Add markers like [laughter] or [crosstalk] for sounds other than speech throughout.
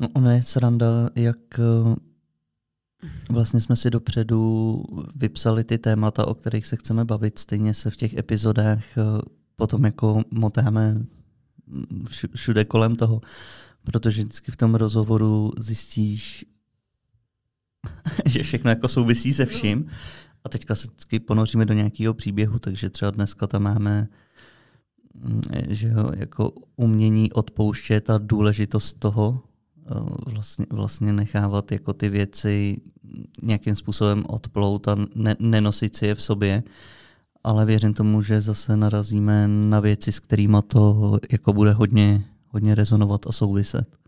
No, ono je sranda, jak eh, vlastně jsme si dopředu vypsali ty témata, o kterých se chceme bavit. Stejně se v těch epizodách eh, potom jako motáme všude kolem toho, protože vždycky v tom rozhovoru zjistíš, [laughs] že všechno jako souvisí se vším. A teďka se vždycky ponoříme do nějakého příběhu, takže třeba dneska tam máme mm, že jo, jako umění odpouštět a důležitost toho, vlastně, vlastně nechávat jako ty věci nějakým způsobem odplout a ne, nenosit si je v sobě, ale věřím tomu, že zase narazíme na věci, s kterými to jako bude hodně, hodně rezonovat a souviset.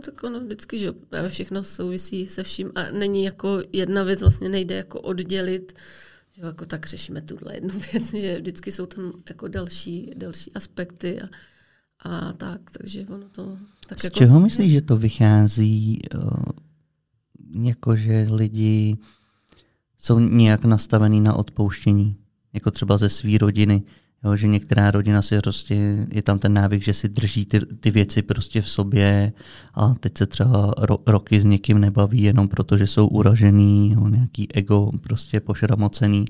No, tak ono vždycky, že právě všechno souvisí se vším a není jako jedna věc, vlastně nejde jako oddělit, že jako tak řešíme tuhle jednu [laughs] věc, že vždycky jsou tam jako další, další aspekty a, a tak, takže ono to tak Z jako... čeho myslíš, že to vychází, uh, jako že lidi jsou nějak nastavený na odpouštění, jako třeba ze své rodiny, Jo, že některá rodina si prostě, je tam ten návyk, že si drží ty, ty věci prostě v sobě a teď se třeba ro, roky s někým nebaví jenom proto, že jsou uražený, jo, nějaký ego prostě pošramocený.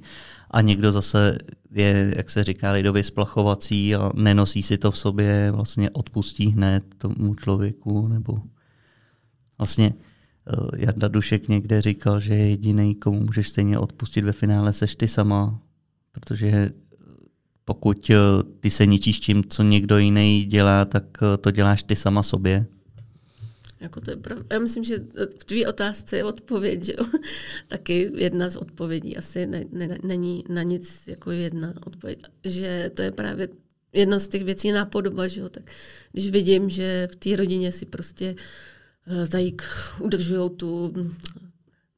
A někdo zase je, jak se říká, lidově splachovací a nenosí si to v sobě, vlastně odpustí hned tomu člověku nebo vlastně uh, Jarda Dušek někde říkal, že jediný, komu můžeš stejně odpustit ve finále, seš ty sama, protože pokud eh, ty se ničíš tím, co někdo jiný dělá, tak eh, to děláš ty sama sobě. Jako to je prav... Já myslím, že v tvý otázce je odpověď, že jo? [laughs] Taky jedna z odpovědí asi ne, ne, není na nic jako jedna odpověď. Že to je právě jedna z těch věcí nápodoba, že jo? Tak když vidím, že v té rodině si prostě eh, tady udržují tu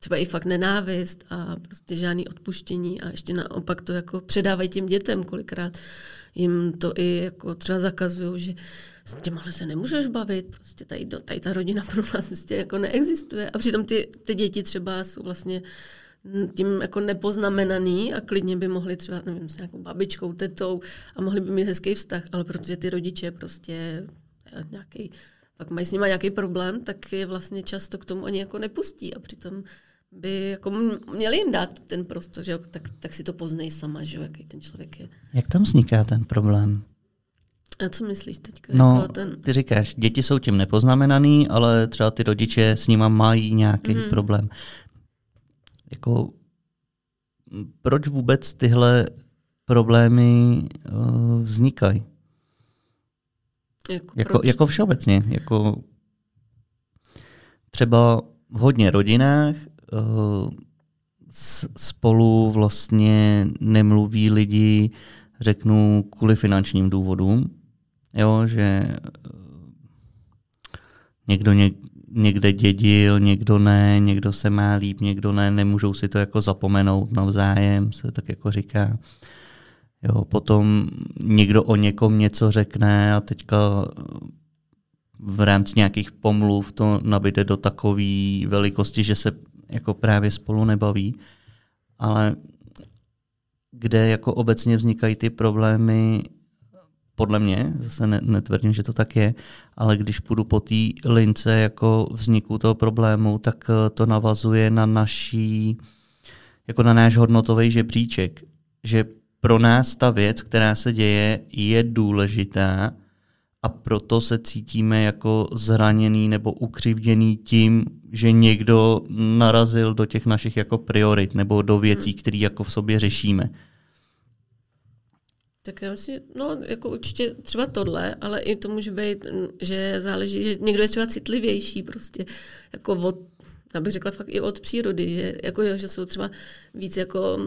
třeba i fakt nenávist a prostě žádný odpuštění a ještě naopak to jako předávají těm dětem kolikrát. Jim to i jako třeba zakazují, že s těmahle se nemůžeš bavit, prostě tady, tady ta rodina pro nás prostě jako neexistuje. A přitom ty, ty děti třeba jsou vlastně tím jako nepoznamenaný a klidně by mohli třeba, nevím, s nějakou babičkou, tetou a mohli by mít hezký vztah, ale protože ty rodiče prostě nějaký, fakt mají s nimi nějaký problém, tak je vlastně často k tomu oni jako nepustí a přitom by jako měli jim dát ten prostor, že tak, tak si to poznej sama, že jaký ten člověk je. Jak tam vzniká ten problém? A co myslíš teď? No, jako ten... ty říkáš, děti jsou tím nepoznamenaný, ale třeba ty rodiče s nima mají nějaký mm. problém. Jako, proč vůbec tyhle problémy uh, vznikají? Jako, jako, jako všeobecně. Jako třeba v hodně rodinách spolu vlastně nemluví lidi, řeknu, kvůli finančním důvodům. Jo, že eh, někdo ně, někde dědil, někdo ne, někdo se má líp, někdo ne, nemůžou si to jako zapomenout navzájem, se tak jako říká. Jo, potom někdo o někom něco řekne a teďka v rámci nějakých pomluv to nabíde do takové velikosti, že se jako právě spolu nebaví, ale kde jako obecně vznikají ty problémy, podle mě, zase netvrdím, že to tak je, ale když půjdu po té lince jako vzniku toho problému, tak eh, to navazuje na naší, jako na náš hodnotový žebříček, že pro nás ta věc, která se děje, je důležitá a proto se cítíme jako zraněný nebo ukřivděný tím, že někdo narazil do těch našich jako priorit nebo do věcí, hmm. které jako v sobě řešíme. Tak já myslím, no jako určitě třeba tohle, ale i to může být, že záleží, že někdo je třeba citlivější prostě, jako od, já bych řekla fakt i od přírody, že, jako, že jsou třeba víc jako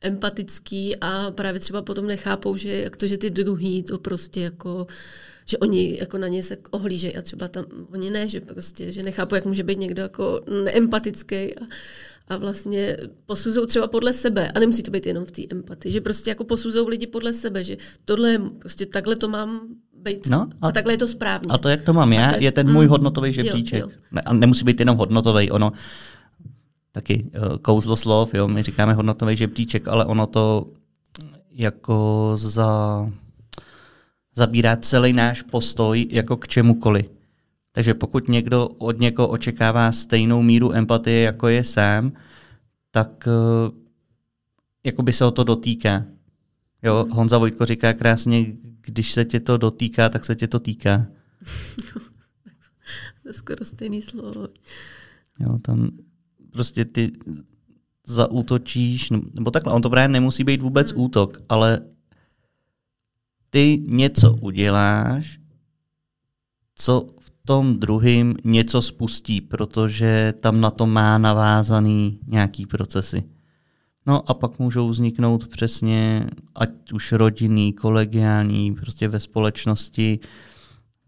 empatický a právě třeba potom nechápou, že jak to, že ty druhý to prostě jako že oni jako na ně se ohlížejí a třeba tam oni ne, že prostě, že nechápu, jak může být někdo jako neempatický a, a vlastně posuzují třeba podle sebe. A nemusí to být jenom v té empatii, že prostě jako posuzují lidi podle sebe, že tohle je, prostě takhle to mám být no, a, a takhle je to správně. A to, jak to mám já, je ten můj mm, hodnotový žebříček. Jo, jo. Ne, a nemusí být jenom hodnotový, ono taky uh, kouzlo slov, jo, my říkáme hodnotový žebříček, ale ono to jako za, zabírá celý náš postoj jako k čemukoliv. Takže pokud někdo od někoho očekává stejnou míru empatie, jako je sám, tak uh, jako by se o to dotýká. Jo. Honza Vojtko říká krásně, když se tě to dotýká, tak se tě to týká. [laughs] to je skoro stejný slovo. Jo, tam prostě ty zaútočíš, nebo takhle, on to právě nemusí být vůbec hmm. útok, ale ty něco uděláš, co v tom druhým něco spustí, protože tam na to má navázaný nějaký procesy. No a pak můžou vzniknout přesně, ať už rodinný, kolegiální, prostě ve společnosti,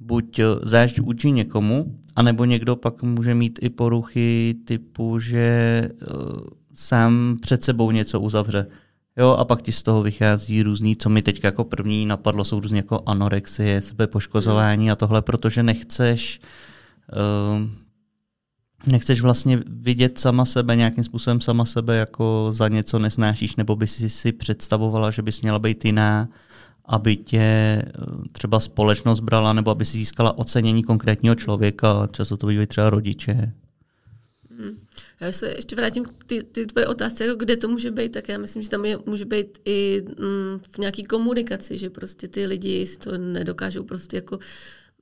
buď zášť učí někomu, anebo někdo pak může mít i poruchy typu, že uh, sám před sebou něco uzavře. Jo, a pak ti z toho vychází různý, co mi teď jako první napadlo, jsou různě jako anorexie, sebepoškozování a tohle, protože nechceš uh, nechceš vlastně vidět sama sebe, nějakým způsobem sama sebe jako za něco nesnášíš, nebo by si si představovala, že bys měla být jiná, aby tě eh, třeba společnost brala, nebo aby si získala ocenění konkrétního člověka, často to bývají třeba rodiče. Hmm. Já se ještě vrátím k ty, ty tvoje otázce, jako kde to může být, tak já myslím, že tam je, může být i mm, v nějaký komunikaci, že prostě ty lidi si to nedokážou prostě jako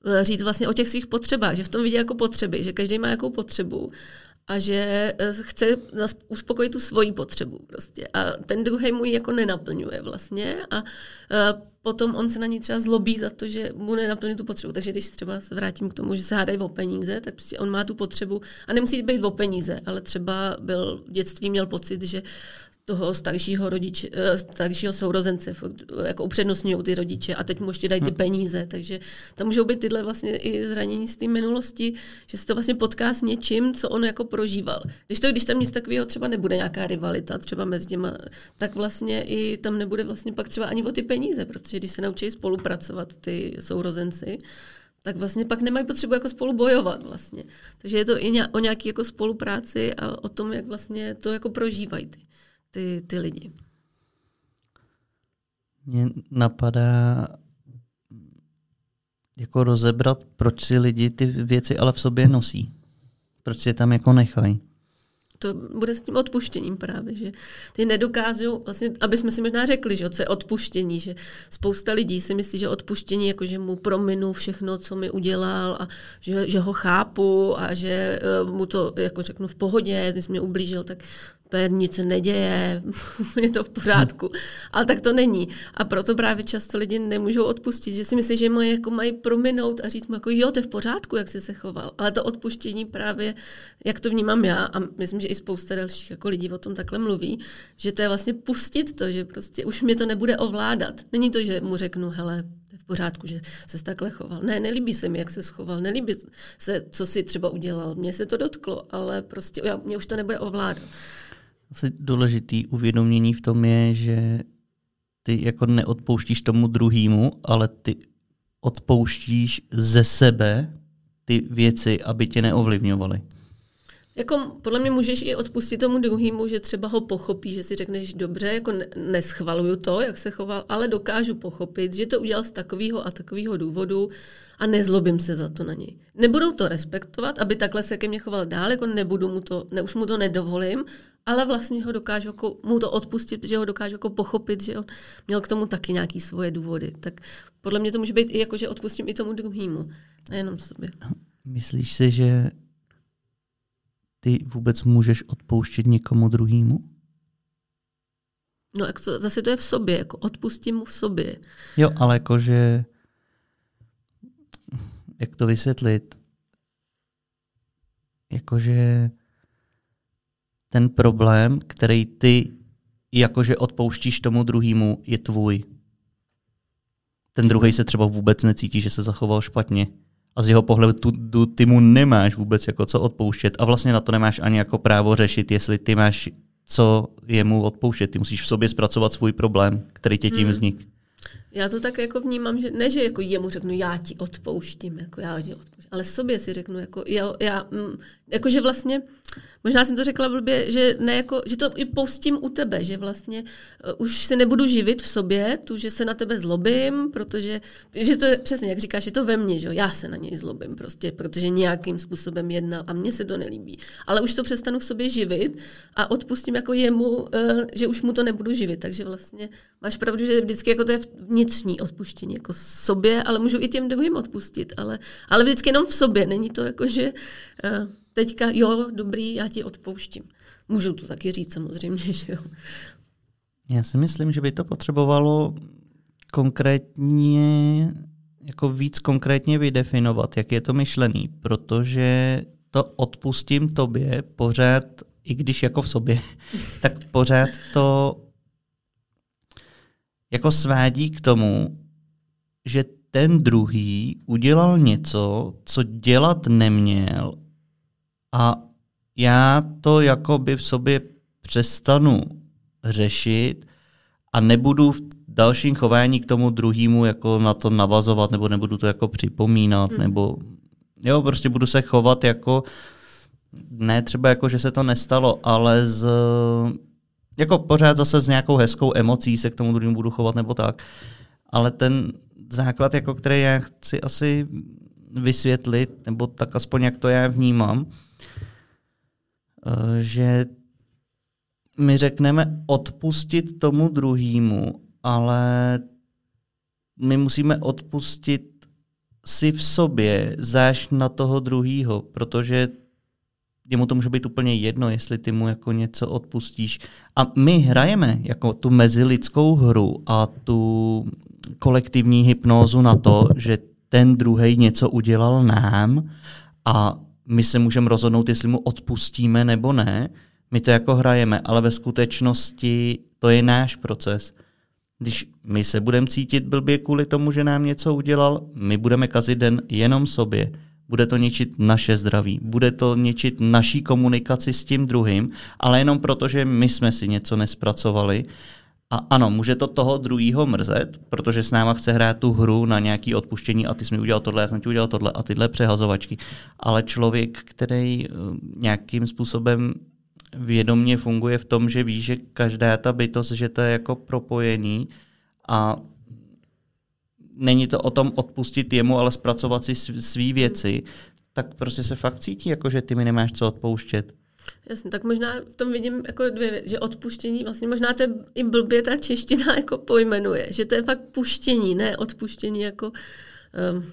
Eh, říct vlastně o těch svých potřebách, že v tom vidí jako potřeby, že každý má jakou potřebu a že eh, chce uspokojit tu svoji potřebu prostě. A ten druhý mu ji jako nenaplňuje vlastně a eh, potom on se na ní třeba zlobí za to, že mu nenaplní tu potřebu. Takže když třeba se vrátím k tomu, že se hádají o peníze, tak prostě on má tu potřebu a nemusí být o peníze, ale třeba byl v dětství měl pocit, že toho staršího, rodiče, eh, staršího sourozence, jako upřednostňují ty rodiče a teď mu ještě dají ty hm. peníze, takže tam můžou být tyhle vlastně i zranění z té minulosti, že se to vlastně potká s něčím, co on jako prožíval. Když to, když tam nic takového třeba nebude nějaká rivalita třeba mezi těma, tak vlastně i tam nebude vlastně pak třeba ani o ty peníze, protože když se naučí spolupracovat ty sourozenci, tak vlastně pak nemají potřebu jako spolu bojovat vlastně. Takže je to i o nějaké jako spolupráci a o tom, jak vlastně to jako prožívají ty ty, ty lidi? Mně napadá jako rozebrat, proč si lidi ty věci ale v sobě nosí. Proč si je tam jako nechají. To bude s tím odpuštěním právě, že ty nedokážou, vlastně, aby jsme si možná řekli, že co je odpuštění, že spousta lidí si myslí, že odpuštění, jako že mu prominu všechno, co mi udělal a že, že ho chápu a že eh, mu to, jako řeknu, v pohodě, když mě ublížil, tak nic se neděje, [laughs] je to v pořádku. Ale tak to není. A proto právě často lidi nemůžou odpustit, že si myslí, že mají, jako mají prominout a říct mu, jako jo, to je v pořádku, jak jsi se choval. Ale to odpuštění právě, jak to vnímám já, a myslím, že i spousta dalších jako lidí o tom takhle mluví, že to je vlastně pustit to, že prostě už mě to nebude ovládat. Není to, že mu řeknu, hele, v pořádku, že se takhle choval. Ne, nelíbí se mi, jak se schoval, nelíbí se, co si třeba udělal. Mně se to dotklo, ale prostě já, mě už to nebude ovládat asi důležitý uvědomění v tom je, že ty jako neodpouštíš tomu druhému, ale ty odpouštíš ze sebe ty věci, aby tě neovlivňovaly. Jako podle mě můžeš i odpustit tomu druhému, že třeba ho pochopí, že si řekneš dobře, jako neschvaluju to, jak se choval, ale dokážu pochopit, že to udělal z takového a takového důvodu a nezlobím se za to na něj. Nebudou to respektovat, aby takhle se ke mně choval dál, jako nebudu mu to, ne, už mu to nedovolím, ale vlastně ho dokážu jako, mu to odpustit, protože ho dokážu jako pochopit, že on měl k tomu taky nějaký svoje důvody. Tak podle mě to může být i jako, že odpustím i tomu druhému, nejenom sobě. Myslíš si, že ty vůbec můžeš odpouštět někomu druhému? No, jak to, zase to je v sobě, jako odpustím mu v sobě. Jo, ale jakože, jak to vysvětlit? Jakože ten problém, který ty jakože odpouštíš tomu druhému, je tvůj. Ten druhý se třeba vůbec necítí, že se zachoval špatně. a z jeho pohledu ty mu nemáš vůbec jako co odpouštět a vlastně na to nemáš ani jako právo řešit, jestli ty máš co jemu odpouštět. Ty musíš v sobě zpracovat svůj problém, který tě tím hmm. vznik. Já to tak jako vnímám, že ne, že jako jemu řeknu, já ti odpouštím, jako já ti odpouštím, ale sobě si řeknu, jako já, já mm, jako že vlastně, možná jsem to řekla blbě, že, ne jako, že to i poustím u tebe, že vlastně uh, už se nebudu živit v sobě, tu, že se na tebe zlobím, protože, že to je přesně, jak říkáš, je to ve mně, že jo, já se na něj zlobím prostě, protože nějakým způsobem jednal a mně se to nelíbí. Ale už to přestanu v sobě živit a odpustím jako jemu, uh, že už mu to nebudu živit, takže vlastně máš pravdu, že vždycky jako to je vnitřní odpuštění, jako sobě, ale můžu i těm druhým odpustit, ale, ale vždycky jenom v sobě, není to jako, že uh, teďka, jo, dobrý, já ti odpouštím. Můžu to taky říct samozřejmě, že jo. Já si myslím, že by to potřebovalo konkrétně, jako víc konkrétně vydefinovat, jak je to myšlený, protože to odpustím tobě pořád, i když jako v sobě, [laughs] tak pořád to jako svádí k tomu, že ten druhý udělal něco, co dělat neměl a já to jakoby v sobě přestanu řešit a nebudu v dalším chování k tomu druhému jako na to navazovat, nebo nebudu to jako připomínat, hmm. nebo jo, prostě budu se chovat jako ne třeba jako, že se to nestalo, ale z jako pořád zase s nějakou hezkou emocí se k tomu druhému budu chovat nebo tak. Ale ten základ, jako který já chci asi vysvětlit, nebo tak aspoň jak to já vnímám, že my řekneme odpustit tomu druhému, ale my musíme odpustit si v sobě záš na toho druhého, protože jemu to může být úplně jedno, jestli ty mu jako něco odpustíš. A my hrajeme jako tu mezilidskou hru a tu kolektivní hypnózu na to, že ten druhý něco udělal nám a my se můžeme rozhodnout, jestli mu odpustíme nebo ne. My to jako hrajeme, ale ve skutečnosti to je náš proces. Když my se budeme cítit blbě kvůli tomu, že nám něco udělal, my budeme kazit den jenom sobě bude to ničit naše zdraví, bude to ničit naší komunikaci s tím druhým, ale jenom proto, že my jsme si něco nespracovali. A ano, může to toho druhého mrzet, protože s náma chce hrát tu hru na nějaké odpuštění a ty jsi mi udělal tohle, já jsem ti udělal tohle a tyhle přehazovačky. Ale člověk, který eh, nějakým způsobem vědomně funguje v tom, že ví, že každá ta bytost, že to je jako propojení a není to o tom odpustit jemu, ale zpracovat si své věci, tak prostě se fakt cítí, jako že ty mi nemáš co odpouštět. Jasně, tak možná v tom vidím jako dvě věci, že odpuštění, vlastně možná to je i blbě ta čeština [laughs] jako pojmenuje, že to je fakt puštění, ne odpuštění jako um,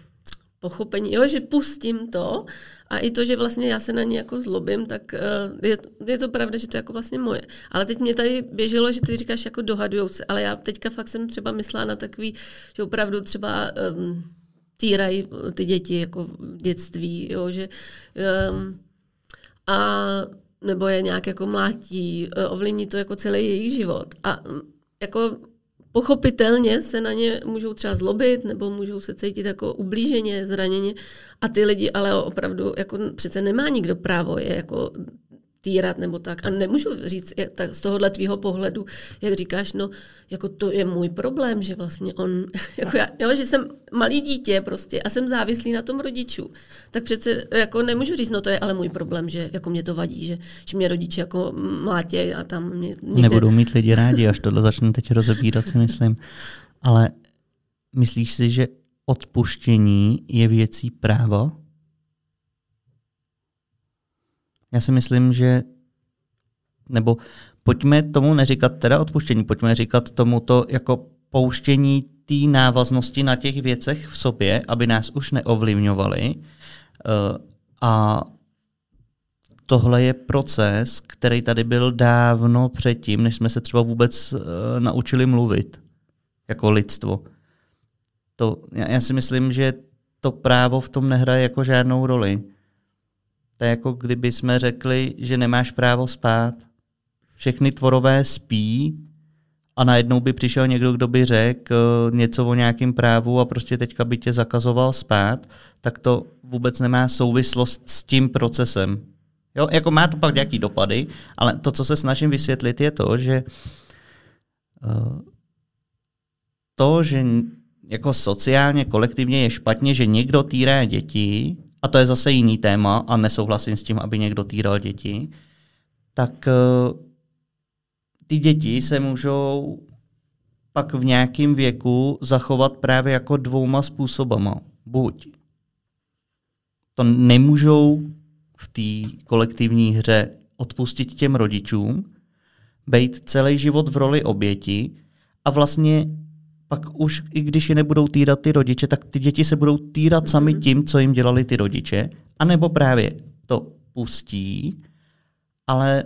pochopení, jo, že pustím to a i to, že vlastně já se na ně jako zlobím, tak uh, je, je to pravda, že to je jako vlastně moje. Ale teď mě tady běželo, že ty říkáš jako dohadujou se, ale já teďka fakt jsem třeba myslela na takový, že opravdu třeba um, týrají ty děti jako v dětství, jo, že um, a nebo je nějak jako mlátí, eh, ovlivní to jako celý jejich život. A jako pochopitelně se na ně můžou třeba zlobit nebo můžou se cítit jako ublíženě, zraněně a ty lidi ale opravdu jako přece nemá nikdo právo je jako týrat nebo tak. A nemůžu říct tak z tohohle tvýho pohledu, jak říkáš, no, jako to je můj problém, že vlastně on, [laughs] jako já, jo, že jsem malý dítě prostě a jsem závislý na tom rodičů. Tak přece jako nemůžu říct, no to je ale můj problém, že jako mě to vadí, že, že mě rodiče jako mlátě a tam mě někde... Nebudou mít lidi rádi, až tohle začne teď rozebírat, si myslím. Ale myslíš si, že odpuštění je věcí práva? Já si myslím, že nebo pojďme tomu neříkat teda odpuštění, pojďme říkat tomu to jako pouštění té návaznosti na těch věcech v sobě, aby nás už neovlivňovaly. Eh, a tohle je proces, který tady byl dávno předtím, než jsme se třeba vůbec eh, naučili mluvit jako lidstvo. To, já si myslím, že to právo v tom nehraje jako žádnou roli. To je jako kdyby jsme řekli, že nemáš právo spát. Všechny tvorové spí, a najednou by přišel někdo, kdo by řekl uh, něco o nějakém právu a prostě teďka by tě zakazoval spát, tak to vůbec nemá souvislost s tím procesem. Jo, jako má to pak nějaký dopady, ale to, co se snažím vysvětlit, je to, že uh, to, že jako sociálně, kolektivně je špatně, že někdo týrá děti, a to je zase jiný téma a nesouhlasím s tím, aby někdo týral děti, tak uh, ty děti se můžou pak v nějakém věku zachovat právě jako dvouma způsobama. Buď to nemůžou v té kolektivní hře odpustit těm rodičům, být celý život v roli oběti a vlastně pak už, i když je nebudou týrat ty rodiče, tak ty děti se budou týrat sami mhm. tím, co jim dělali ty rodiče, anebo právě to pustí, ale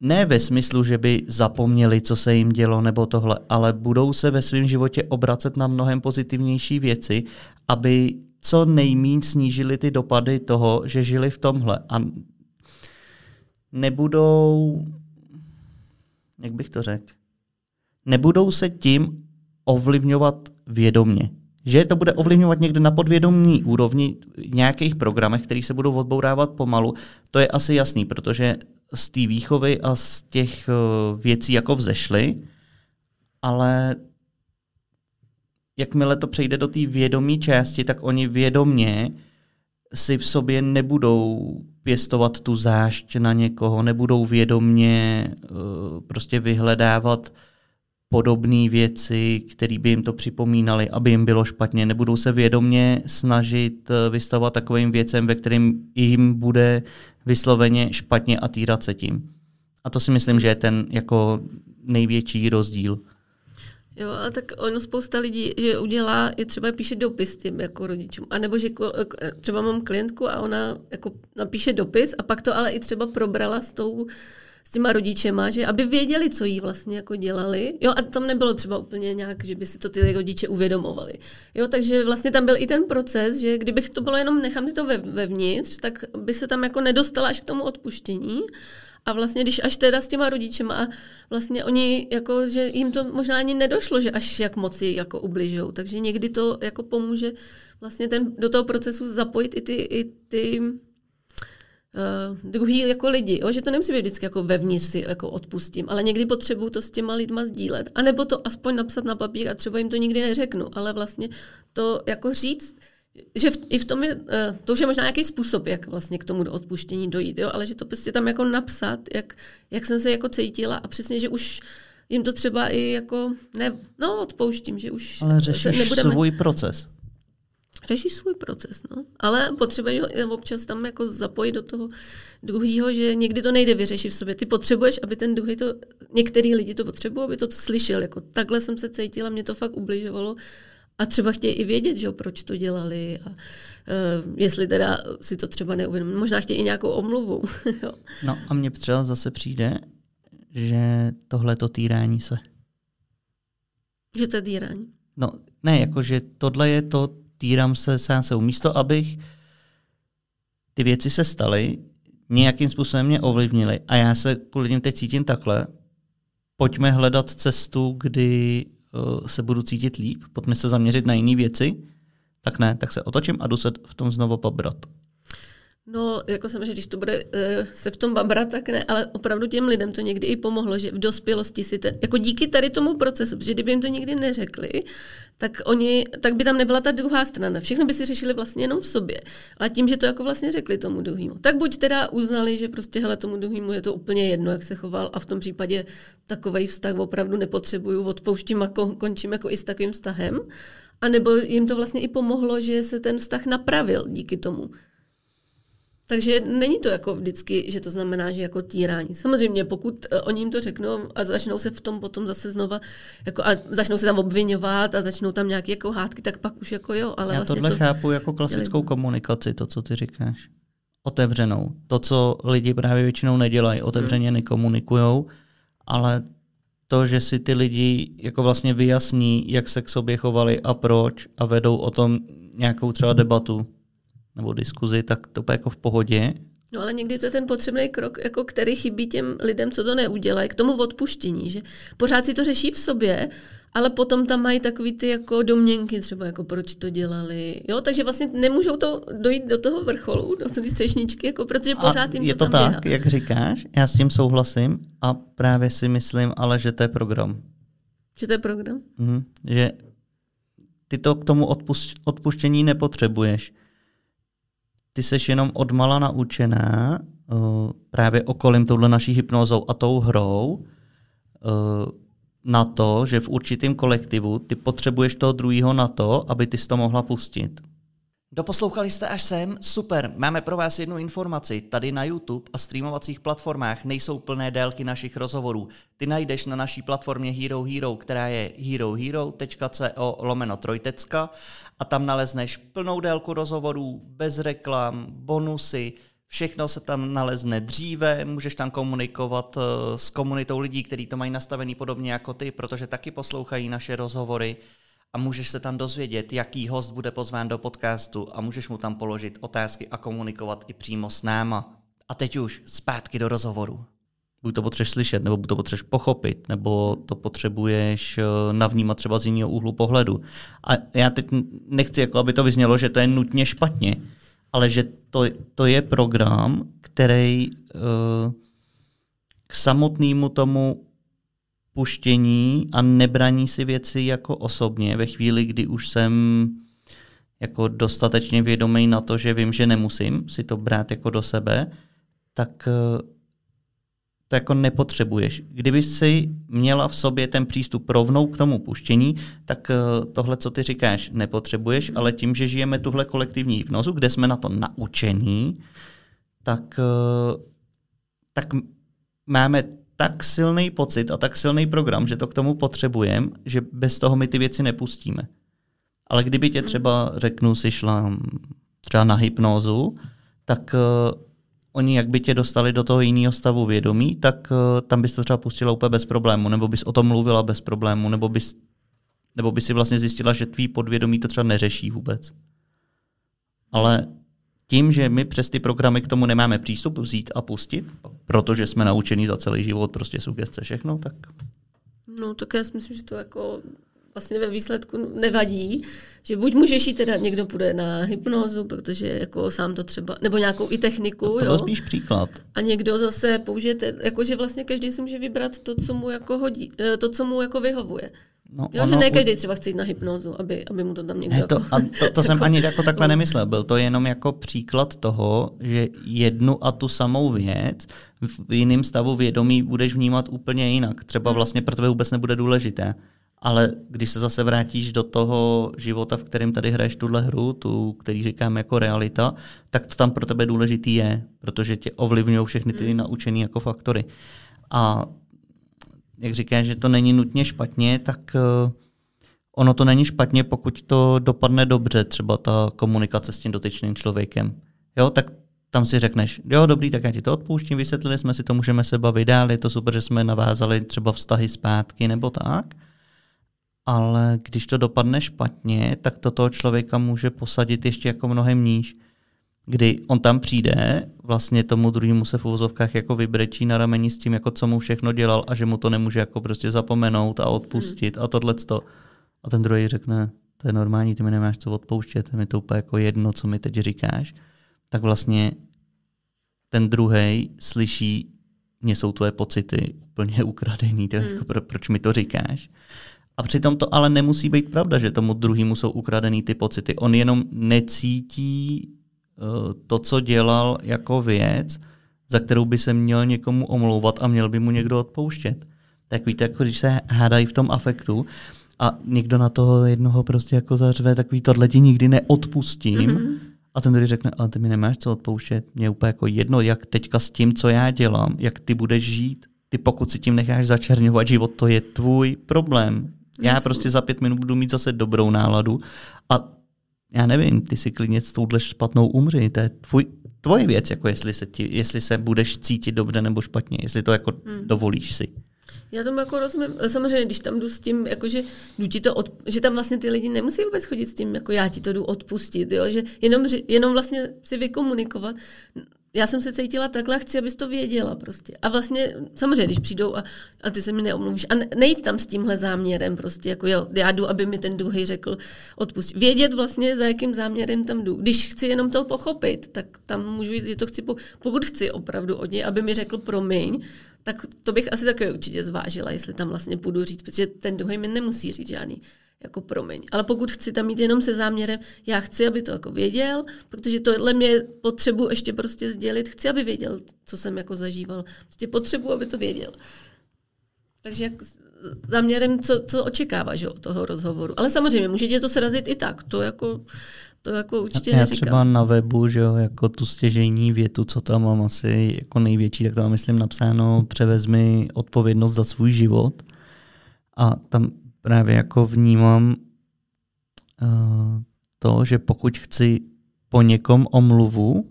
ne ve smyslu, že by zapomněli, co se jim dělo nebo tohle, ale budou se ve svém životě obracet na mnohem pozitivnější věci, aby co nejméně snížili ty dopady toho, že žili v tomhle. A nebudou, jak bych to řekl, nebudou se tím ovlivňovat vědomně. Že to bude ovlivňovat někde na podvědomní úrovni nějakých programech, které se budou odbourávat pomalu, to je asi jasný, protože z té výchovy a z těch eh, věcí jako vzešly, ale jakmile to přejde do té vědomí části, tak oni vědomně si v sobě nebudou pěstovat tu zášť na někoho, nebudou vědomně uh, prostě vyhledávat podobné věci, které by jim to připomínaly, aby jim bylo špatně. Nebudou se vědomně snažit eh, vystavovat takovým věcem, ve kterým jim bude vysloveně špatně a týrat se tím. A to si myslím, že je ten jako největší rozdíl. Jo, a tak ono spousta lidí, že udělá, je třeba píše dopis těm jako rodičům. A nebo že třeba mám klientku a ona jako napíše dopis a pak to ale i třeba probrala s tou s těma rodičema, že aby věděli, co jí vlastně jako dělali. Jo, a tam nebylo třeba úplně nějak, že by si to ty rodiče uvědomovali. Jo, takže vlastně tam byl i ten proces, že kdybych to bylo jenom nechám si to ve, vevnitř, tak by se tam jako nedostala až k tomu odpuštění. A vlastně, když až teda s těma rodičema a vlastně oni, jako, že jim to možná ani nedošlo, že až jak moc jako ubližou. Takže někdy to jako pomůže vlastně ten, do toho procesu zapojit i ty, i ty uh, druhý jako lidi, jo? že to nemusí být vždycky jako vevnitř si jako odpustím, ale někdy potřebuju to s těma lidma sdílet, anebo to aspoň napsat na papír a třeba jim to nikdy neřeknu, ale vlastně to jako říct, že v, i v tom je, uh, to už je možná nějaký způsob, jak vlastně k tomu do odpuštění dojít, jo? ale že to prostě tam jako napsat, jak, jak jsem se jako cítila a přesně, že už jim to třeba i jako, ne, no odpouštím, že už Ale řešíš nebudeme... svůj proces řeší svůj proces, no. Ale potřebuješ občas tam jako zapojit do toho druhého, že někdy to nejde vyřešit v sobě. Ty potřebuješ, aby ten druhý to, některý lidi to potřebují, aby to, to slyšel, jako takhle jsem se cítila, mě to fakt ubližovalo a třeba chtějí i vědět, že proč to dělali a uh, jestli teda si to třeba neuvědomí. Možná chtějí i nějakou omluvu. [laughs] jo. No a mně třeba zase přijde, že tohle to týrání se. Že to je týrání? No, ne, jako že tohle je to týrám se sám se místo, abych ty věci se staly, nějakým způsobem mě ovlivnily a já se kvůli ním teď cítím takhle, pojďme hledat cestu, kdy uh, se budu cítit líp, pojďme se zaměřit na jiné věci, tak ne, tak se otočím a jdu se v tom znovu pobrat. No, jako samozřejmě, když to bude uh, se v tom babrat, tak ne, ale opravdu těm lidem to někdy i pomohlo, že v dospělosti si ten, jako díky tady tomu procesu, protože kdyby jim to nikdy neřekli, tak oni, tak by tam nebyla ta druhá strana. Všechno by si řešili vlastně jenom v sobě. A tím, že to jako vlastně řekli tomu druhému. Tak buď teda uznali, že prostě hele, tomu druhému je to úplně jedno, jak se choval a v tom případě takový vztah opravdu nepotřebuju, odpouštím a končím jako i s takovým vztahem. A nebo jim to vlastně i pomohlo, že se ten vztah napravil díky tomu. Takže není to jako vždycky, že to znamená, že jako týrání. Samozřejmě, pokud eh, oni jim to řeknou a začnou se v tom potom zase znova, jako a začnou se tam obvinovat a začnou tam nějaké jako hádky, tak pak už jako jo. Ale Já vlastně tohle to chápu jako klasickou dělej. komunikaci, to, co ty říkáš. Otevřenou. To, co lidi právě většinou nedělají, otevřeně hmm. nekomunikujou, ale to, že si ty lidi jako vlastně vyjasní, jak se k sobě chovali a proč a vedou o tom nějakou třeba debatu, nebo diskuzi, tak to je jako v pohodě, No ale někdy to je ten potřebný krok, jako který chybí těm lidem, co to neudělají, k tomu odpuštění, že pořád si to řeší v sobě, ale potom tam mají takový ty jako domněnky, třeba jako proč to dělali. Jo, takže vlastně nemůžou to dojít do toho vrcholu, do té třešničky, jako protože pořád jim je to, to tam tak, běhá. jak říkáš, já s tím souhlasím a právě si myslím, ale že to je program. Že to je program? Mhm. Že ty to k tomu odpus- odpuštění nepotřebuješ. Ty seš jenom odmala naučená uh, právě okolím touhle naší hypnózou a tou hrou uh, na to, že v určitém kolektivu ty potřebuješ toho druhého na to, aby ty to mohla pustit. Doposlouchali jste až sem? Super, máme pro vás jednu informaci. Tady na YouTube a streamovacích platformách nejsou plné délky našich rozhovorů. Ty najdeš na naší platformě Hero Hero, která je herohero.co lomeno trojtecka a tam nalezneš plnou délku rozhovorů, bez reklam, bonusy, Všechno se tam nalezne dříve, můžeš tam komunikovat eh, s komunitou lidí, kteří to mají nastavený podobně jako ty, protože taky poslouchají naše rozhovory a můžeš se tam dozvědět, jaký host bude pozván do podcastu a můžeš mu tam položit otázky a komunikovat i přímo s náma. A teď už zpátky do rozhovoru. Buď to potřebuješ slyšet, nebo buď to potřebuješ pochopit, nebo to potřebuješ eh, navnímat třeba z jiného úhlu pohledu. A já teď nechci, jako aby to vyznělo, že to je nutně špatně, ale že to, to je program, který uh, k samotnému tomu puštění a nebraní si věci jako osobně ve chvíli, kdy už jsem jako dostatečně vědomý na to, že vím, že nemusím si to brát jako do sebe, tak uh, to jako nepotřebuješ. Kdyby si měla v sobě ten přístup rovnou k tomu puštění, tak tohle, co ty říkáš, nepotřebuješ, ale tím, že žijeme tuhle kolektivní hypnozu, kde jsme na to naučení, tak, tak máme tak silný pocit a tak silný program, že to k tomu potřebujeme, že bez toho my ty věci nepustíme. Ale kdyby tě třeba, řeknu, si šla třeba na hypnózu, tak oni jak by tě dostali do toho jiného stavu vědomí, tak uh, tam bys to třeba pustila úplně bez problému, nebo bys o tom mluvila bez problému, nebo bys, nebo bys si vlastně zjistila, že tvý podvědomí to třeba neřeší vůbec. Ale tím, že my přes ty programy k tomu nemáme přístup vzít a pustit, protože jsme naučení za celý život prostě sugestce všechno, tak... No tak já si myslím, že to jako vlastně ve výsledku nevadí, že buď můžeš jít teda, někdo půjde na hypnózu, protože jako sám to třeba, nebo nějakou i techniku, to, to jo. spíš příklad. A někdo zase použije, jakože vlastně každý si může vybrat to, co mu jako hodí, eh, to, co mu jako vyhovuje. No, jo, že ne každý třeba chce jít na hypnózu, aby, aby mu to tam někdo ne, to, jako, a to, to jsem ani jako takhle nemyslel. Byl to jenom jako příklad toho, že jednu a tu samou věc v jiném stavu vědomí budeš vnímat úplně jinak. Třeba vlastně pro tebe vůbec nebude důležité. Ale když se zase vrátíš do toho života, v kterém tady hraješ tuhle hru, tu, který říkám jako realita, tak to tam pro tebe důležitý je, protože tě ovlivňují všechny ty mm. naučené jako faktory. A jak říkáš, že to není nutně špatně, tak uh, ono to není špatně, pokud to dopadne dobře, třeba ta komunikace s tím dotyčným člověkem. Jo, tak tam si řekneš, jo, dobrý, tak já ti to odpouštím, vysvětlili jsme si to, můžeme se bavit dál, je to super, že jsme navázali třeba vztahy zpátky nebo tak ale když to dopadne špatně, tak to toho člověka může posadit ještě jako mnohem níž. Kdy on tam přijde, vlastně tomu druhému se v uvozovkách jako vybrečí na rameni s tím, jako co mu všechno dělal a že mu to nemůže jako prostě zapomenout a odpustit hmm. a tohleto. A ten druhý řekne, to je normální, ty mi nemáš co odpouštět, mi to úplně jako jedno, co mi teď říkáš. Tak vlastně ten druhý slyší, mě jsou tvoje pocity úplně [laughs] ukradený, tak hmm. jako, pro, proč mi to říkáš? A přitom to ale nemusí být pravda, že tomu druhému jsou ukradený ty pocity. On jenom necítí to, co dělal jako věc, za kterou by se měl někomu omlouvat a měl by mu někdo odpouštět. Tak víte, jako když se hádají v tom afektu a někdo na toho jednoho prostě jako zařve, takový tohle ti nikdy neodpustím. Mm-hmm. A ten druhý řekne, ale ty mi nemáš co odpouštět. Mě je úplně jako jedno, jak teďka s tím, co já dělám, jak ty budeš žít. Ty pokud si tím necháš začerňovat život, to je tvůj problém. Já Jasně. prostě za pět minut budu mít zase dobrou náladu já nevím, ty si klidně s touhle špatnou umři, to je tvůj, tvoje věc, jako jestli se, ti, jestli se budeš cítit dobře nebo špatně, jestli to jako hmm. dovolíš si. Já tomu jako rozumím. Samozřejmě, když tam jdu s tím, jako že, jdu ti to od, že tam vlastně ty lidi nemusí vůbec chodit s tím, jako já ti to jdu odpustit, jo? že jenom, jenom vlastně si vykomunikovat, já jsem se cítila takhle, chci, abys to věděla prostě. A vlastně, samozřejmě, když přijdou a, a ty se mi neomluvíš. A ne, nejít tam s tímhle záměrem prostě, jako jo, já jdu, aby mi ten druhý řekl odpustit. Vědět vlastně, za jakým záměrem tam jdu. Když chci jenom to pochopit, tak tam můžu jít, že to chci, po, pokud chci opravdu od něj, aby mi řekl promiň, tak to bych asi také určitě zvážila, jestli tam vlastně půjdu říct, protože ten druhý mi nemusí říct žádný jako promiň. Ale pokud chci tam mít jenom se záměrem, já chci, aby to jako věděl, protože tohle mě potřebu ještě prostě sdělit, chci, aby věděl, co jsem jako zažíval. Prostě potřebu, aby to věděl. Takže jak záměrem, co, co očekává že, od toho rozhovoru. Ale samozřejmě, může tě to srazit i tak. To jako, to jako určitě Já neříkám. třeba na webu, že jo, jako tu stěžení větu, co tam mám asi jako největší, tak tam myslím napsáno převezmi odpovědnost za svůj život. A tam právě jako vnímám uh, to, že pokud chci po někom omluvu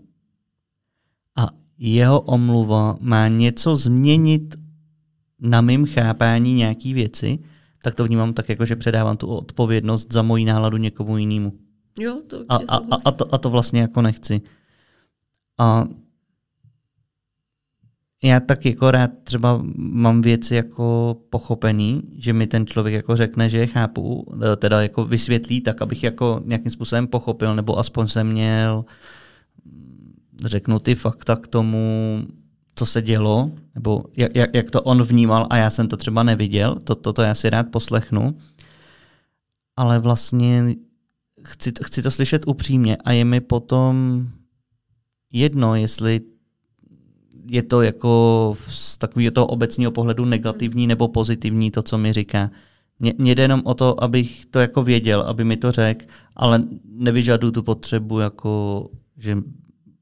a jeho omluva má něco změnit na mým chápání nějaký věci, tak to vnímám tak, jako že předávám tu odpovědnost za moji náladu někomu jinému. Jo, to a, a, a, a, to, a to vlastně jako nechci. A já tak jako rád třeba mám věci jako pochopený, že mi ten člověk jako řekne, že je chápu, e, teda jako vysvětlí tak, abych jako nějakým způsobem pochopil, nebo aspoň jsem měl mm, řeknu ty fakta k tomu, co se dělo, nebo jak, jak, jak to on vnímal a já jsem to třeba neviděl, to, toto já si rád poslechnu. Ale vlastně chci, chci to slyšet upřímně a je mi potom jedno, jestli je to jako z takového toho obecního pohledu negativní nebo pozitivní, to, co mi říká. Mně jde jenom o to, abych to jako věděl, aby mi to řekl, ale nevyžaduju tu potřebu, jako, že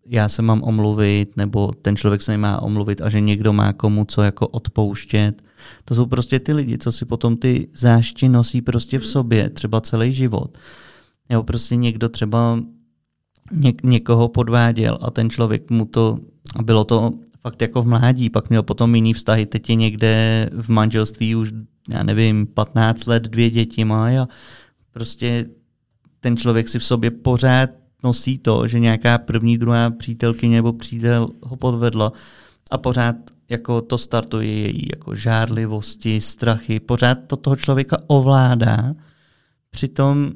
já se mám omluvit, nebo ten člověk se mi má omluvit a že někdo má komu co jako odpouštět. To jsou prostě ty lidi, co si potom ty zášti nosí prostě v sobě, třeba celý život. Jo, prostě někdo třeba něk- někoho podváděl a ten člověk mu to, a bylo to fakt jako v mládí, pak měl potom jiný vztahy, teď je někde v manželství už, já nevím, 15 let, dvě děti má a prostě ten člověk si v sobě pořád nosí to, že nějaká první, druhá přítelkyně nebo přítel ho podvedla a pořád jako to startuje její jako žárlivosti, strachy, pořád to toho člověka ovládá. Přitom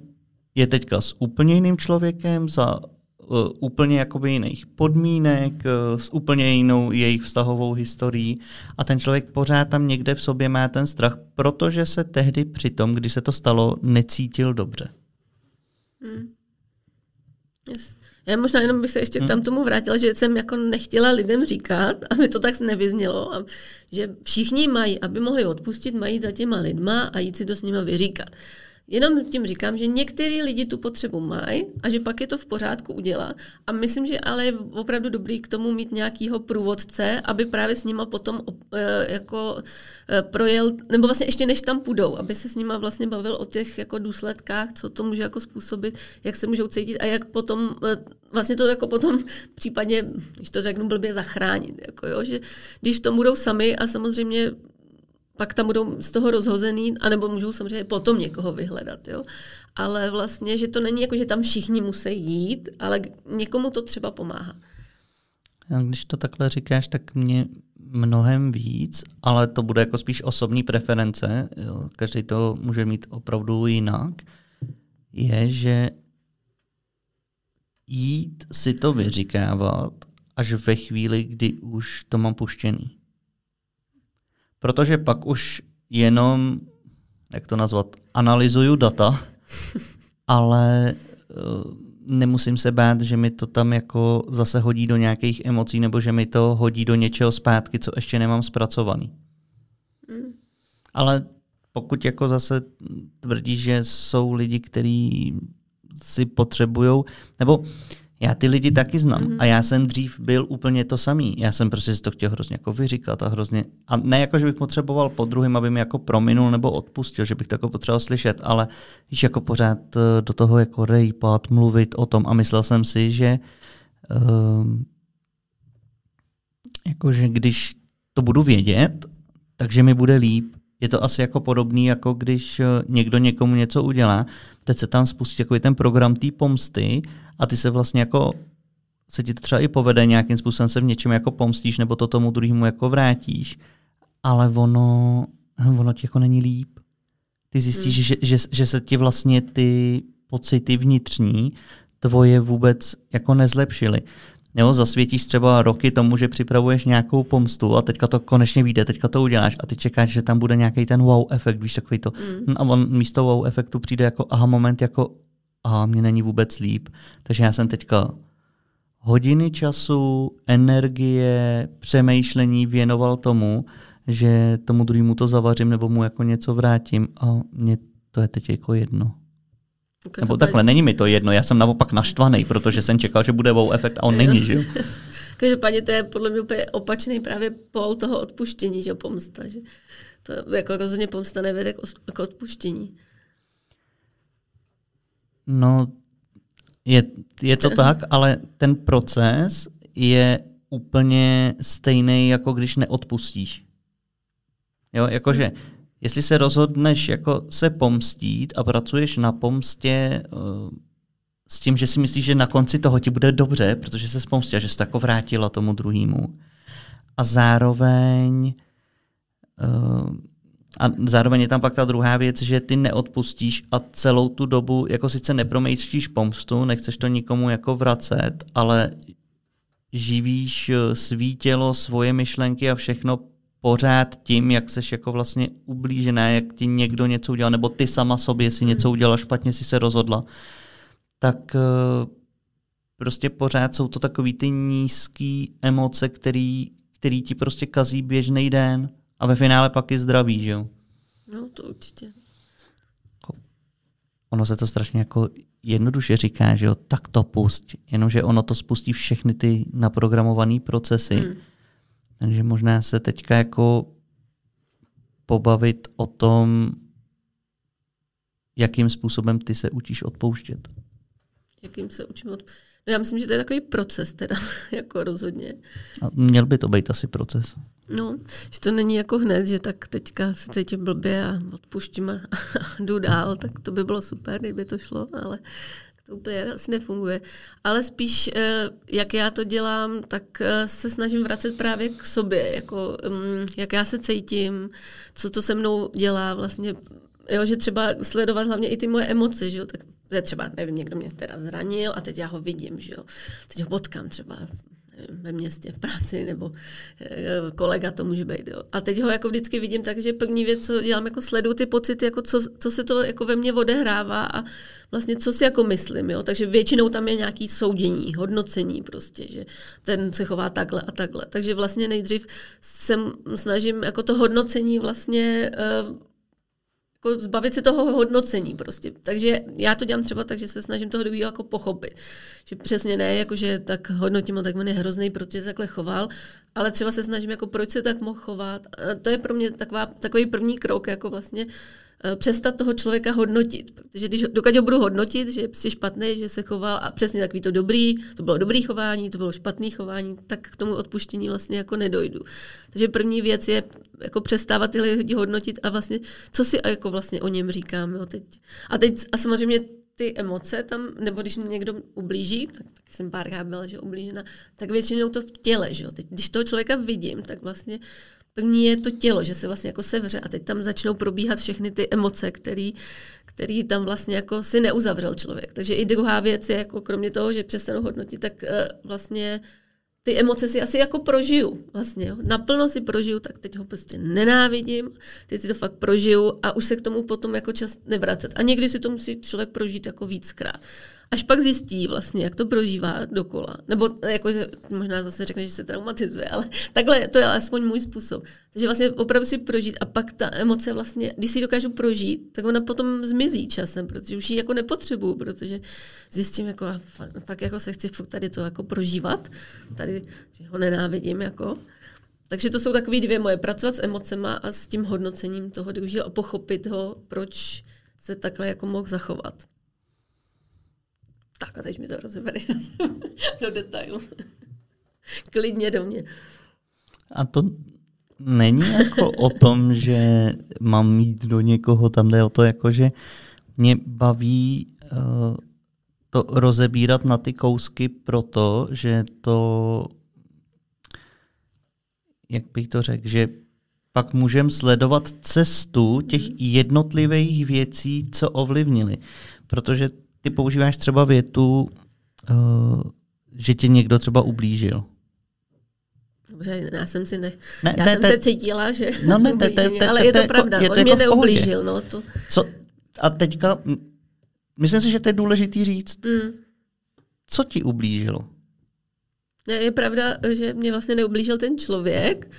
je teďka s úplně jiným člověkem za úplně jakoby jiných podmínek, uh, s úplně jinou jejich vztahovou historií a ten člověk pořád tam někde v sobě má ten strach, protože se tehdy při tom, když se to stalo, necítil dobře. Hmm. Yes. Já možná jenom bych se ještě hmm. tam tomu vrátila, že jsem jako nechtěla lidem říkat, aby to tak nevyznělo, a že všichni mají, aby mohli odpustit, mají za těma lidma a jít si to s nimi vyříkat. Jenom tím říkám, že některý lidi tu potřebu mají a že pak je to v pořádku udělat. A myslím, že ale je opravdu dobrý k tomu mít nějakýho průvodce, aby právě s nima potom e, jako e, projel, nebo vlastně ještě než tam půjdou, aby se s nima vlastně bavil o těch jako důsledkách, co to může jako způsobit, jak se můžou cítit a jak potom e, vlastně to jako potom [laughs] případně, když to řeknu blbě, zachránit. Jako jo, že když v tom budou sami a samozřejmě pak tam budou z toho rozhozený, anebo můžou samozřejmě potom někoho vyhledat. Jo? Ale vlastně, že to není jako, že tam všichni musí jít, ale někomu to třeba pomáhá. Když to takhle říkáš, tak mě mnohem víc, ale to bude jako spíš osobní preference, jo? každý to může mít opravdu jinak, je, že jít si to vyříkávat až ve chvíli, kdy už to mám puštěný protože pak už jenom, jak to nazvat, analyzuju data, [laughs] ale uh, nemusím se bát, že mi to tam jako zase hodí do nějakých emocí nebo že mi to hodí do něčeho zpátky, co ještě nemám zpracovaný. Mm. Ale pokud jako zase tvrdí, že jsou lidi, kteří si potřebují, nebo já ty lidi taky znám mm-hmm. a já jsem dřív byl úplně to samý. Já jsem prostě si to chtěl hrozně jako vyříkat a hrozně, a ne jako, že bych potřeboval po druhém, aby mi jako prominul nebo odpustil, že bych to jako potřeboval slyšet, ale víš, jako pořád eh, do toho jako rejpat, mluvit o tom a myslel jsem si, že um, jakože když to budu vědět, takže mi bude líp. Je to asi jako podobný, jako když eh, někdo někomu něco udělá, teď se tam spustí takový ten program té pomsty a ty se vlastně jako se ti to třeba i povede, nějakým způsobem se v něčem jako pomstíš, nebo to tomu druhému jako vrátíš, ale ono, ono ti jako není líp. Ty zjistíš, hmm. že, že, že se ti vlastně ty pocity vnitřní tvoje vůbec jako nezlepšily. Jo, zasvětíš třeba roky tomu, že připravuješ nějakou pomstu a teďka to konečně vyjde, teďka to uděláš a ty čekáš, že tam bude nějaký ten wow efekt, víš, takový to. Mm. A on místo wow efektu přijde jako aha moment, jako aha, mě není vůbec líp. Takže já jsem teďka hodiny času, energie, přemýšlení věnoval tomu, že tomu druhému to zavařím nebo mu jako něco vrátím a mě to je teď jako jedno. Okay, Nebo takhle, není mi to jedno, já jsem naopak naštvaný, protože jsem čekal, že bude wow efekt a on není, že jo? [laughs] Každopádně to je podle mě úplně opačný právě pol toho odpuštění, že pomsta, že to jako rozhodně pomsta nevede k odpuštění. No, je, je to [laughs] tak, ale ten proces je úplně stejný, jako když neodpustíš. Jo, jakože jestli se rozhodneš jako se pomstít a pracuješ na pomstě uh, s tím, že si myslíš, že na konci toho ti bude dobře, protože se spomstila, že to jako vrátila tomu druhému. A zároveň uh, a zároveň je tam pak ta druhá věc, že ty neodpustíš a celou tu dobu jako sice nepromýšlíš pomstu, nechceš to nikomu jako vracet, ale živíš eh, svý tělo, svoje myšlenky a všechno pořád tím, jak seš jako vlastně ublížená, jak ti někdo něco udělal, nebo ty sama sobě si něco hmm. udělala špatně, si se rozhodla, tak eh, prostě pořád jsou to takový ty nízký emoce, který, který ti prostě kazí běžný den a ve finále pak i zdraví, že jo? No, to určitě. Jako, ono se to strašně jako jednoduše říká, že jo, tak to pust, jenomže ono to spustí všechny ty naprogramované procesy. Hmm takže možná se teďka jako pobavit o tom, jakým způsobem ty se učíš odpouštět. Jakým se učím odpouštět? No já myslím, že to je takový proces teda, [laughs] jako rozhodně. A měl by to být asi proces. No, že to není jako hned, že tak teďka se cítím blbě a odpuštím a [laughs] jdu dál, tak to by bylo super, kdyby to šlo, ale to úplně asi nefunguje. Ale spíš, eh, jak já to dělám, tak eh, se snažím vracet právě k sobě, jako mm, jak já se cítím, co to se mnou dělá vlastně. Jo, že třeba sledovat hlavně i ty moje emoce, že jo, tak třeba, nevím, někdo mě teda zranil a teď já ho vidím, že jo. Teď ho potkám třeba ve městě, v práci, nebo eh, kolega to může být. Jo. A teď ho jako vždycky vidím tak, že první věc, co dělám, jako sleduju ty pocity, jako co, co se to jako ve mně odehrává a vlastně co si jako myslím. Jo. Takže většinou tam je nějaký soudění, hodnocení prostě, že ten se chová takhle a takhle. Takže vlastně nejdřív se snažím jako to hodnocení vlastně uh, jako zbavit se toho hodnocení prostě. Takže já to dělám třeba tak, že se snažím toho druhého jako pochopit. Že přesně ne, jako že tak hodnotím ho, tak on je hrozný, protože se takhle choval, ale třeba se snažím, jako proč se tak mohl chovat. A to je pro mě taková, takový první krok, jako vlastně přestat toho člověka hodnotit. Protože když, dokud ho budu hodnotit, že je prostě špatný, že se choval a přesně takový to dobrý, to bylo dobrý chování, to bylo špatný chování, tak k tomu odpuštění vlastně jako nedojdu. Takže první věc je jako přestávat tyhle lidi hodnotit a vlastně, co si jako vlastně o něm říkáme. Jo, teď. A teď a samozřejmě ty emoce tam, nebo když mi někdo ublíží, tak, tak jsem párkrát byla, že ublížena, tak většinou to v těle, že jo. Teď, když toho člověka vidím, tak vlastně První je to tělo, že se vlastně jako sevře a teď tam začnou probíhat všechny ty emoce, který, který tam vlastně jako si neuzavřel člověk. Takže i druhá věc je, jako kromě toho, že přestanu hodnotit, tak uh, vlastně ty emoce si asi jako prožiju vlastně, jo. naplno si prožiju, tak teď ho prostě nenávidím, teď si to fakt prožiju a už se k tomu potom jako čas nevracet. A někdy si to musí člověk prožít jako víckrát až pak zjistí vlastně, jak to prožívá dokola. Nebo jako, že možná zase řekne, že se traumatizuje, ale takhle to je aspoň můj způsob. Takže vlastně opravdu si prožít a pak ta emoce vlastně, když si dokážu prožít, tak ona potom zmizí časem, protože už ji jako nepotřebuju, protože zjistím, jako a fakt, fakt jako se chci fakt tady to jako prožívat, tady, že ho nenávidím jako. Takže to jsou takové dvě moje, pracovat s emocema a s tím hodnocením toho druhého a pochopit ho, proč se takhle jako mohl zachovat. Tak a teď mi to rozebere [laughs] do detailu. [laughs] Klidně do mě. A to není jako o tom, že mám jít do někoho, tam jde o to, jako že mě baví uh, to rozebírat na ty kousky proto, že to, jak bych to řekl, že pak můžeme sledovat cestu těch jednotlivých věcí, co ovlivnili. Protože ty používáš třeba větu, uh, že tě někdo třeba ublížil. Dobře, já jsem si ne, ne já ne, jsem te, se cítila, že no ne, te, te, te, ale je to jako- pravda, je to on mě jako neublížil. No, to. Co, a teďka, myslím si, že to je důležitý říct. Mm. Co ti ublížilo? Je pravda, že mě vlastně neublížil ten člověk,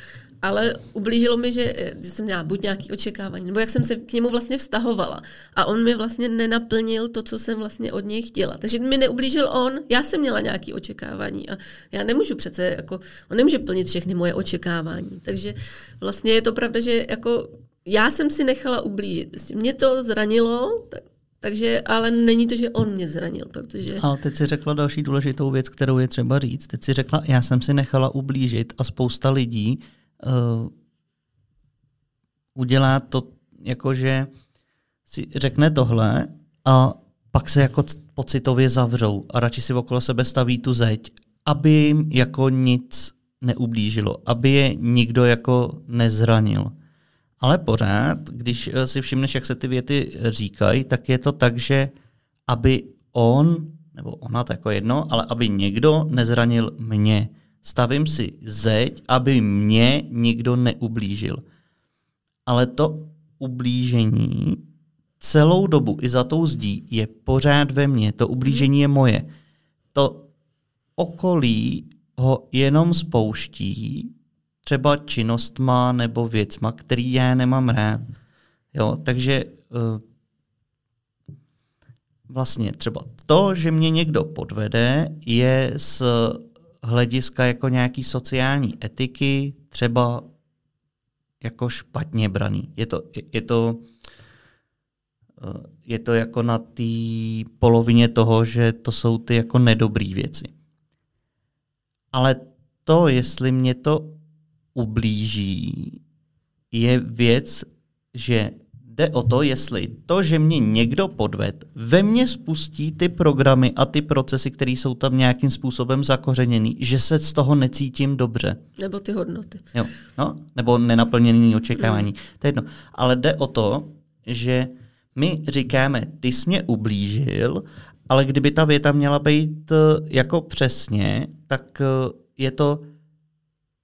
ale ublížilo mi, že, že jsem měla buď nějaké očekávání, nebo jak jsem se k němu vlastně vztahovala. A on mi vlastně nenaplnil to, co jsem vlastně od něj chtěla. Takže mi neublížil on, já jsem měla nějaké očekávání a já nemůžu přece, jako, on nemůže plnit všechny moje očekávání. Takže vlastně je to pravda, že jako já jsem si nechala ublížit. Mě to zranilo, tak, takže, ale není to, že on mě zranil, protože... Ale teď si řekla další důležitou věc, kterou je třeba říct. Teď si řekla, já jsem si nechala ublížit a spousta lidí uh, udělá to, jakože si řekne tohle a pak se jako pocitově zavřou a radši si okolo sebe staví tu zeď, aby jim jako nic neublížilo, aby je nikdo jako nezranil. Ale pořád, když eh, si všimneš, jak se ty věty říkají, tak je to tak, že aby on, nebo ona, to jako jedno, ale aby někdo nezranil mě. Stavím si zeď, aby mě nikdo neublížil. Ale to ublížení celou dobu i za tou zdí je pořád ve mně. To ublížení je moje. To okolí ho jenom spouští třeba činnostma nebo věcma, který já nemám rád. Jo, takže uh, vlastně třeba to, že mě někdo podvede, je z hlediska jako nějaký sociální etiky třeba jako špatně braný. Je to, je, to, uh, je to jako na té polovině toho, že to jsou ty jako nedobrý věci. Ale to, jestli mě to ublíží, je věc, že jde o to, jestli to, že mě někdo podved, ve mně spustí ty programy a ty procesy, které jsou tam nějakým způsobem zakořeněný, že se z toho necítím dobře. Nebo ty hodnoty. Jo, no, nebo nenaplněný očekávání. Mm. To je jedno. Ale jde o to, že my říkáme, ty jsi mě ublížil, ale kdyby ta věta měla být eh, jako přesně, tak eh, je to,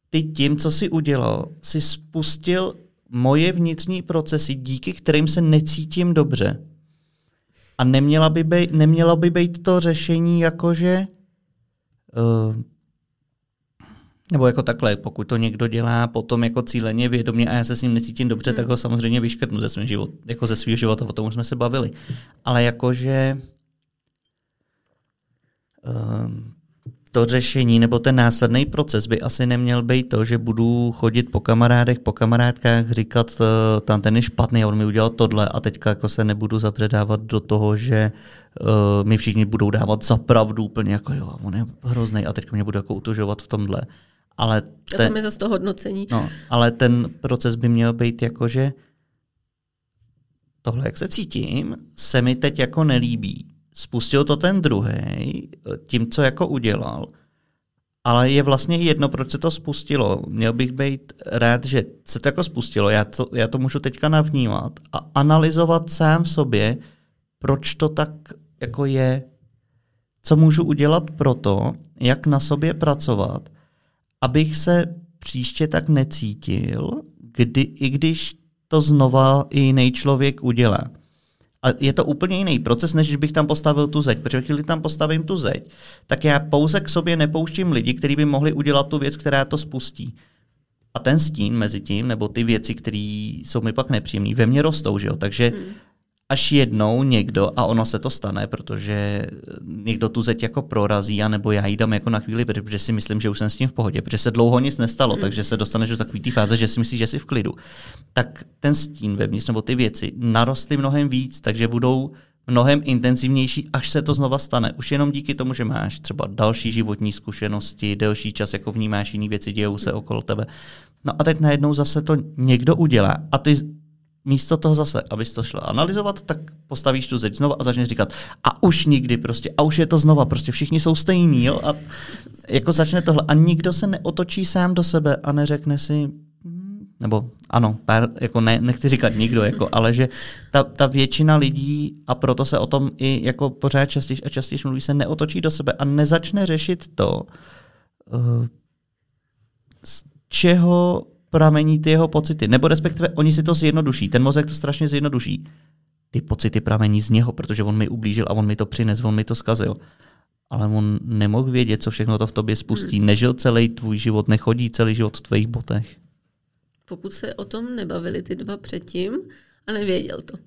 ty tím, co si udělal, si spustil moje vnitřní procesy, díky kterým se necítím dobře. A neměla by být, nemělo by být to řešení jakože uh, nebo jako takhle, pokud to někdo dělá potom jako cíleně, vědomě a já se s ním necítím dobře, hmm. tak ho samozřejmě vyškrtnu ze svého života, jako ze svého života, o tom už jsme se bavili. Ale jakože um, to řešení nebo ten následný proces by asi neměl být to, že budu chodit po kamarádech, po kamarádkách, říkat, uh, tam ten je špatný a on mi udělal tohle a teďka jako se nebudu zapředávat do toho, že uh, mi všichni budou dávat za pravdu úplně jako jo, on je hrozný a teďka mě budu jako utužovat v tomhle. Ale ten, a tam je zase to hodnocení. No, ale ten proces by měl být jako, že tohle, jak se cítím, se mi teď jako nelíbí spustil to ten druhý tím, co jako udělal, ale je vlastně jedno, proč se to spustilo. Měl bych být rád, že se to jako spustilo, já to, já to můžu teďka navnímat a analyzovat sám v sobě, proč to tak jako je, co můžu udělat pro to, jak na sobě pracovat, abych se příště tak necítil, kdy, i když to znova i jiný člověk udělá. A je to úplně jiný proces, než bych tam postavil tu zeď. Protože když tam postavím tu zeď, tak já pouze k sobě nepouštím lidi, kteří by mohli udělat tu věc, která to spustí. A ten stín mezi tím, nebo ty věci, které jsou mi pak nepříjemné, ve mně rostou, že jo? Takže hmm až jednou někdo, a ono se to stane, protože někdo tu zeď jako prorazí, anebo já jí dám jako na chvíli, protože si myslím, že už jsem s tím v pohodě, protože se dlouho nic nestalo, mm. takže se dostaneš do takové té fáze, že si myslíš, že jsi v klidu. Tak ten stín vevnitř, nebo ty věci narostly mnohem víc, takže budou mnohem intenzivnější, až se to znova stane. Už jenom díky tomu, že máš třeba další životní zkušenosti, delší čas, jako vnímáš jiné věci, dějou se okolo tebe. No a teď najednou zase to někdo udělá a ty místo toho zase, abys to šla analyzovat, tak postavíš tu zeď znova a začneš říkat, a už nikdy prostě, a už je to znova, prostě všichni jsou stejní, jo, a jako začne tohle. A nikdo se neotočí sám do sebe a neřekne si, hm, nebo ano, pár, jako ne, nechci říkat nikdo, jako, ale že ta, ta většina lidí, a proto se o tom i jako pořád častěji a častěji mluví, se neotočí do sebe a nezačne řešit to, uh, z čeho pramení ty jeho pocity. Nebo respektive oni si to zjednoduší. Ten mozek to strašně zjednoduší. Ty pocity pramení z něho, protože on mi ublížil a on mi to přines, on mi to zkazil. Ale on nemohl vědět, co všechno to v tobě spustí. Hmm. Nežil celý tvůj život, nechodí celý život v tvých botech. Pokud se o tom nebavili ty dva předtím a nevěděl to.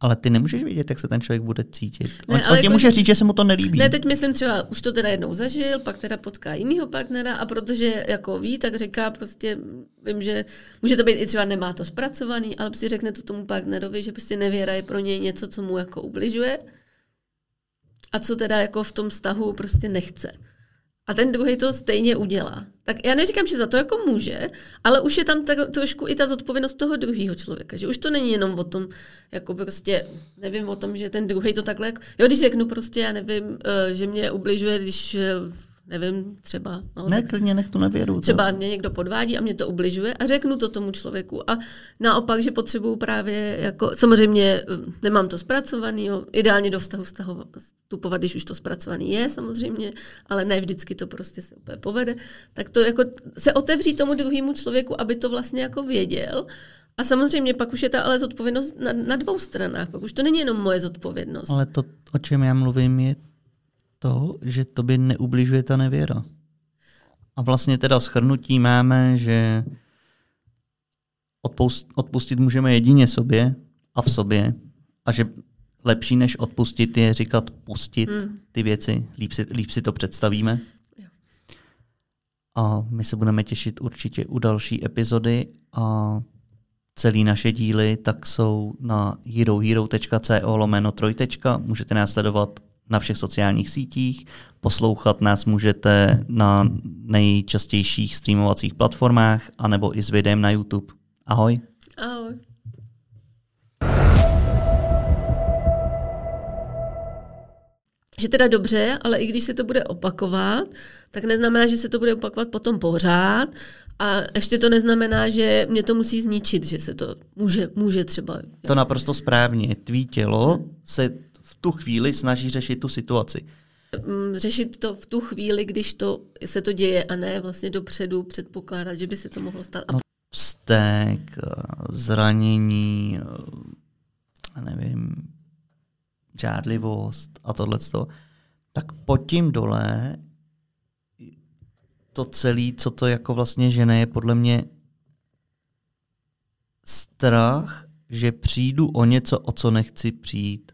Ale ty nemůžeš vědět, jak se ten člověk bude cítit. Ne, on, on ti jako, může říct, že se mu to nelíbí. Ne, teď myslím třeba, už to teda jednou zažil, pak teda potká jinýho partnera a protože jako ví, tak říká prostě, vím, že může to být i třeba nemá to zpracovaný, ale prostě řekne to tomu partnerovi, že prostě nevěra je pro něj něco, co mu jako ubližuje a co teda jako v tom vztahu prostě nechce a ten druhý to stejně udělá. Tak já neříkám, že za to jako může, ale už je tam tak, trošku i ta zodpovědnost toho druhého člověka, že už to není jenom o tom, jako prostě, nevím o tom, že ten druhý to takhle, jako, jo, když řeknu prostě, já nevím, eh, že mě ubližuje, když eh, nevím, třeba. No, ne, klidně nech to nevěru. Třeba mě někdo podvádí a mě to ubližuje a řeknu to tomu člověku. A naopak, že potřebuju právě, jako, samozřejmě eh, nemám to zpracovaný, jo, ideálně do vztahu vstupovat, když už to zpracovaný je samozřejmě, ale ne vždycky to prostě se úplně povede, tak to jako se otevří tomu druhému člověku, aby to vlastně jako věděl. A samozřejmě pak už je ta ale zodpovědnost na, na dvou stranách, pak už to není jenom moje zodpovědnost. Ale to, o čem já mluvím, je to, že tobě neubližuje ta nevěra. A vlastně teda schrnutí máme, že odpustit můžeme jedině sobě a v sobě a že lepší než odpustit je říkat pustit hmm. ty věci, líp si, líp si to představíme. A my se budeme těšit určitě u další epizody a celý naše díly tak jsou na herohero.co lomeno trojtečka. Můžete nás sledovat na všech sociálních sítích. Poslouchat nás můžete na nejčastějších streamovacích platformách anebo i s videem na YouTube. Ahoj. Ahoj. Že teda dobře, ale i když se to bude opakovat, tak neznamená, že se to bude opakovat potom pořád a ještě to neznamená, že mě to musí zničit, že se to může, může třeba. To naprosto správně. Tvý tělo se tu chvíli snaží řešit tu situaci. Mm, řešit to v tu chvíli, když to, se to děje a ne vlastně dopředu předpokládat, že by se to mohlo stát. No, vztek, eh, zranění, eh, nevím, žádlivost a tohle. Tak pod tím dole to celé, co to jako vlastně žene, je podle mě strach, že přijdu o něco, o co nechci přijít.